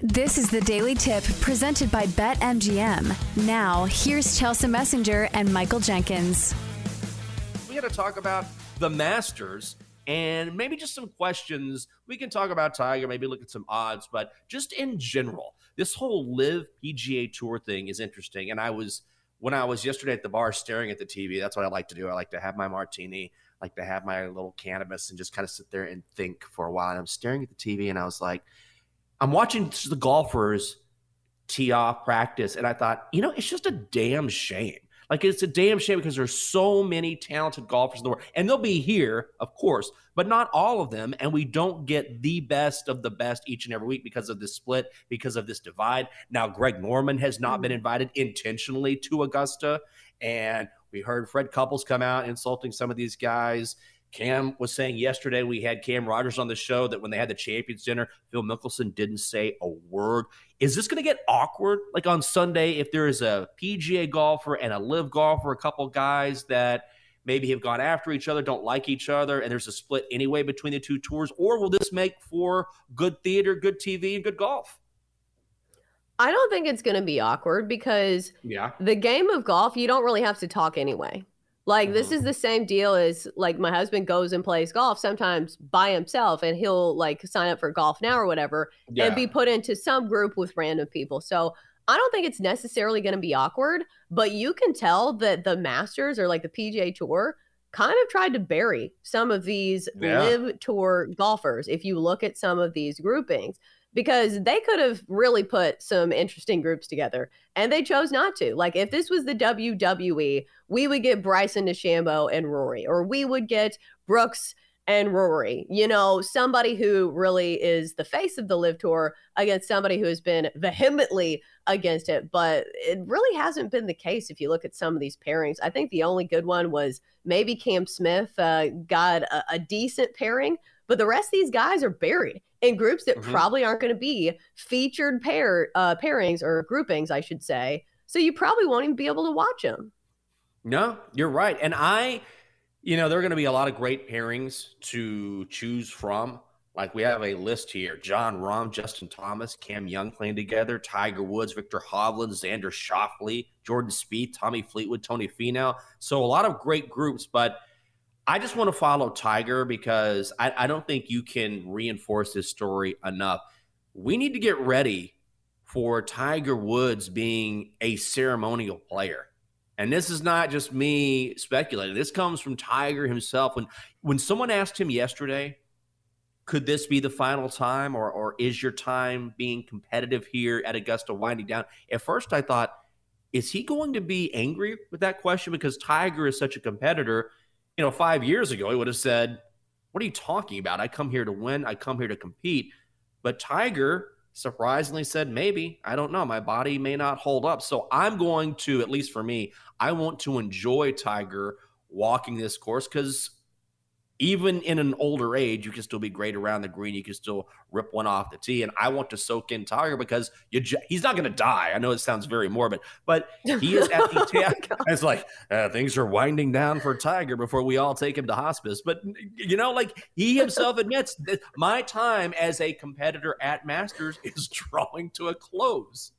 This is the Daily Tip presented by BetMGM. Now, here's Chelsa Messinger and Michael Jenkins. We got to talk about the Masters and maybe just some questions. We can talk about Tiger, maybe look at some odds, but just in general, this whole LIV PGA Tour thing is interesting. And I was, when I was yesterday at the bar staring at the TV, that's what I like to do. I like to have my martini, like to have my little cannabis and just kind of sit there and think for a while. And I'm staring at the TV and I was like, I'm watching the golfers tee off practice, and I thought, you know, it's just a damn shame. Like it's a damn shame because there's so many talented golfers in the world, and they'll be here, of course, but not all of them. And we don't get the best of the best each and every week because of this split, because of this divide. Now, Greg Norman has not been mm. invited intentionally to Augusta, and we heard Fred Couples come out insulting some of these guys. Cam was saying yesterday we had Cam Rogers on the show that when they had the Champions Dinner, Phil Mickelson didn't say a word. Is this going to get awkward? Like on Sunday, if there is a PGA golfer and a LIV golfer, a couple guys that maybe have gone after each other, don't like each other, and there's a split anyway between the two tours, or will this make for good theater, good TV, and good golf? I don't think it's going to be awkward because yeah. the game of golf, you don't really have to talk anyway. Like this is mm-hmm. the same deal as like my husband goes and plays golf sometimes by himself and he'll like sign up for GolfNow or whatever yeah. and be put into some group with random people. So I don't think it's necessarily going to be awkward, but you can tell that the Masters or like the PGA Tour kind of tried to bury some of these yeah. LIV tour golfers if you look at some of these groupings because they could have really put some interesting groups together and they chose not to. Like if this was the WWE, we would get Bryson DeChambeau and Rory, or we would get Brooks and Rory, you know, somebody who really is the face of the LIV tour against somebody who has been vehemently against it. But it really hasn't been the case if you look at some of these pairings. I think the only good one was maybe Cam Smith uh, got a, a decent pairing, but the rest of these guys are buried in groups that mm-hmm. probably aren't going to be featured pair uh, pairings or groupings, I should say. So you probably won't even be able to watch them. No, you're right. And I, you know, there are going to be a lot of great pairings to choose from. Like we have a list here: Jon Rahm, Justin Thomas, Cam Young playing together, Tiger Woods, Viktor Hovland, Xander Schauffele, Jordan Spieth, Tommy Fleetwood, Tony Finau. So a lot of great groups, but I just want to follow Tiger because I, I don't think you can reinforce this story enough. We need to get ready for Tiger Woods being a ceremonial player. And this is not just me speculating. This comes from Tiger himself. When when someone asked him yesterday, could this be the final time or or is your time being competitive here at Augusta winding down? At first I thought, is he going to be angry with that question because Tiger is such a competitor? you know, five years ago, he would have said, What are you talking about? I come here to win, I come here to compete. But Tiger surprisingly said, Maybe, I don't know. My body may not hold up. So I'm going to, at least for me, I want to enjoy Tiger walking this course because even in an older age, you can still be great around the green. You can still rip one off the tee. And I want to soak in Tiger because you he's not going to die. I know it sounds very morbid, but he is at the oh It's like uh, things are winding down for Tiger before we all take him to hospice. But you know, like he himself admits that my time as a competitor at Masters is drawing to a close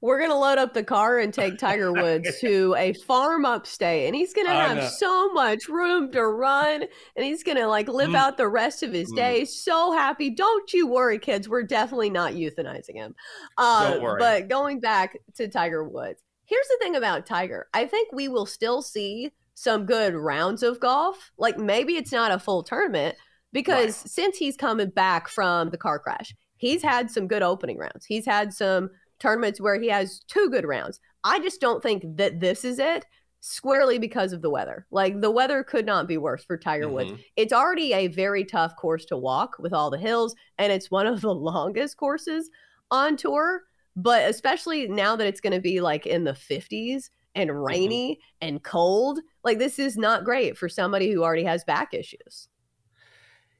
we're gonna load up the car and take Tiger Woods to a farm upstate, and he's gonna have so much room to run, and he's gonna like live mm. out the rest of his mm. days so happy. Don't you worry, kids. We're definitely not euthanizing him. Uh, Don't worry. But going back to Tiger Woods, here's the thing about Tiger. I think we will still see some good rounds of golf. Like maybe it's not a full tournament because right. since he's coming back from the car crash, he's had some good opening rounds. He's had some tournaments where he has two good rounds. I just don't think that this is it squarely because of the weather. Like the weather could not be worse for Tiger mm-hmm. Woods. It's already a very tough course to walk with all the hills, and it's one of the longest courses on tour. But especially now that it's going to be like in the 50s and mm-hmm. rainy mm-hmm. and cold, like this is not great for somebody who already has back issues.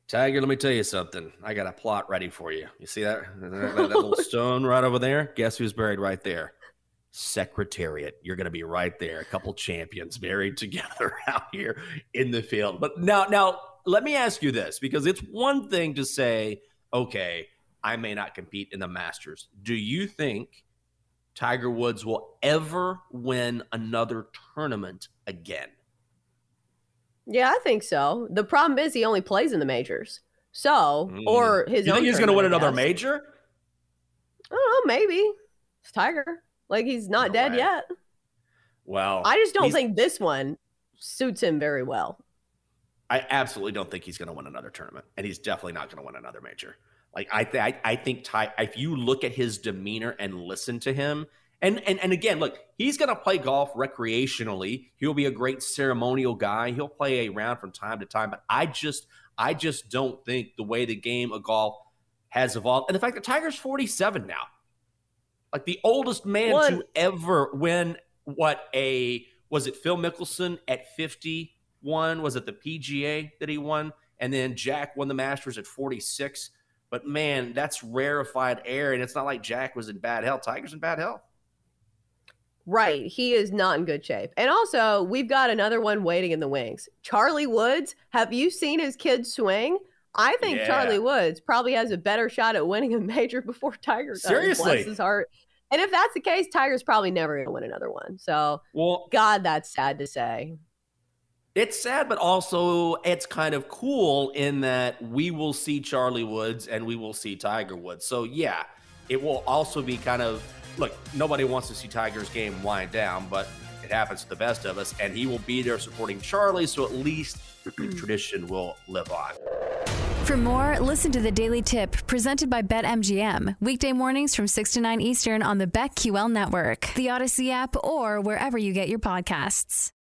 Tiger, let me tell you something. I got a plot ready for you. You see that? That, that, little stone right over there? Guess who's buried right there? Secretariat. You're going to be right there. A couple champions buried together out here in the field. But now, now, let me ask you this because it's one thing to say, okay, I may not compete in the Masters. Do you think Tiger Woods will ever win another tournament again? Yeah, I think so. The problem is he only plays in the majors. So, mm. or his you think he's going to win another major? I don't know. Maybe it's Tiger. Like he's not no dead way. yet. Well, I just don't think this one suits him very well. I absolutely don't think he's going to win another tournament, and he's definitely not going to win another major. Like I, th- I, I think Ty. If you look at his demeanor and listen to him, and and and again, look, he's going to play golf recreationally. He'll be a great ceremonial guy. He'll play a round from time to time. But I just, I just don't think the way the game of golf has evolved, and the fact that Tiger's forty seven now, like the oldest man what? to ever win what a was it Phil Mickelson at fifty one? Was it the PGA that he won? And then Jack won the Masters at 46. But man, that's rarefied air. And it's not like Jack was in bad health. Tiger's in bad health. Right. He is not in good shape. And also, we've got another one waiting in the wings. Charlie Woods. Have you seen his kid swing? I think yeah. Charlie Woods probably has a better shot at winning a major before Tiger does. Seriously. Bless his heart. And if that's the case, Tiger's probably never going to win another one. So, well, God, that's sad to say it's sad, but also it's kind of cool in that we will see Charlie Woods and we will see Tiger Woods. So yeah, it will also be kind of look. Nobody wants to see Tiger's game wind down, but it happens to the best of us, and he will be there supporting Charlie. So at least the tradition will live on. For more, listen to the Daily Tip presented by BetMGM. Weekday mornings from 6 to 9 Eastern on the BetQL network, the Audacy app, or wherever you get your podcasts.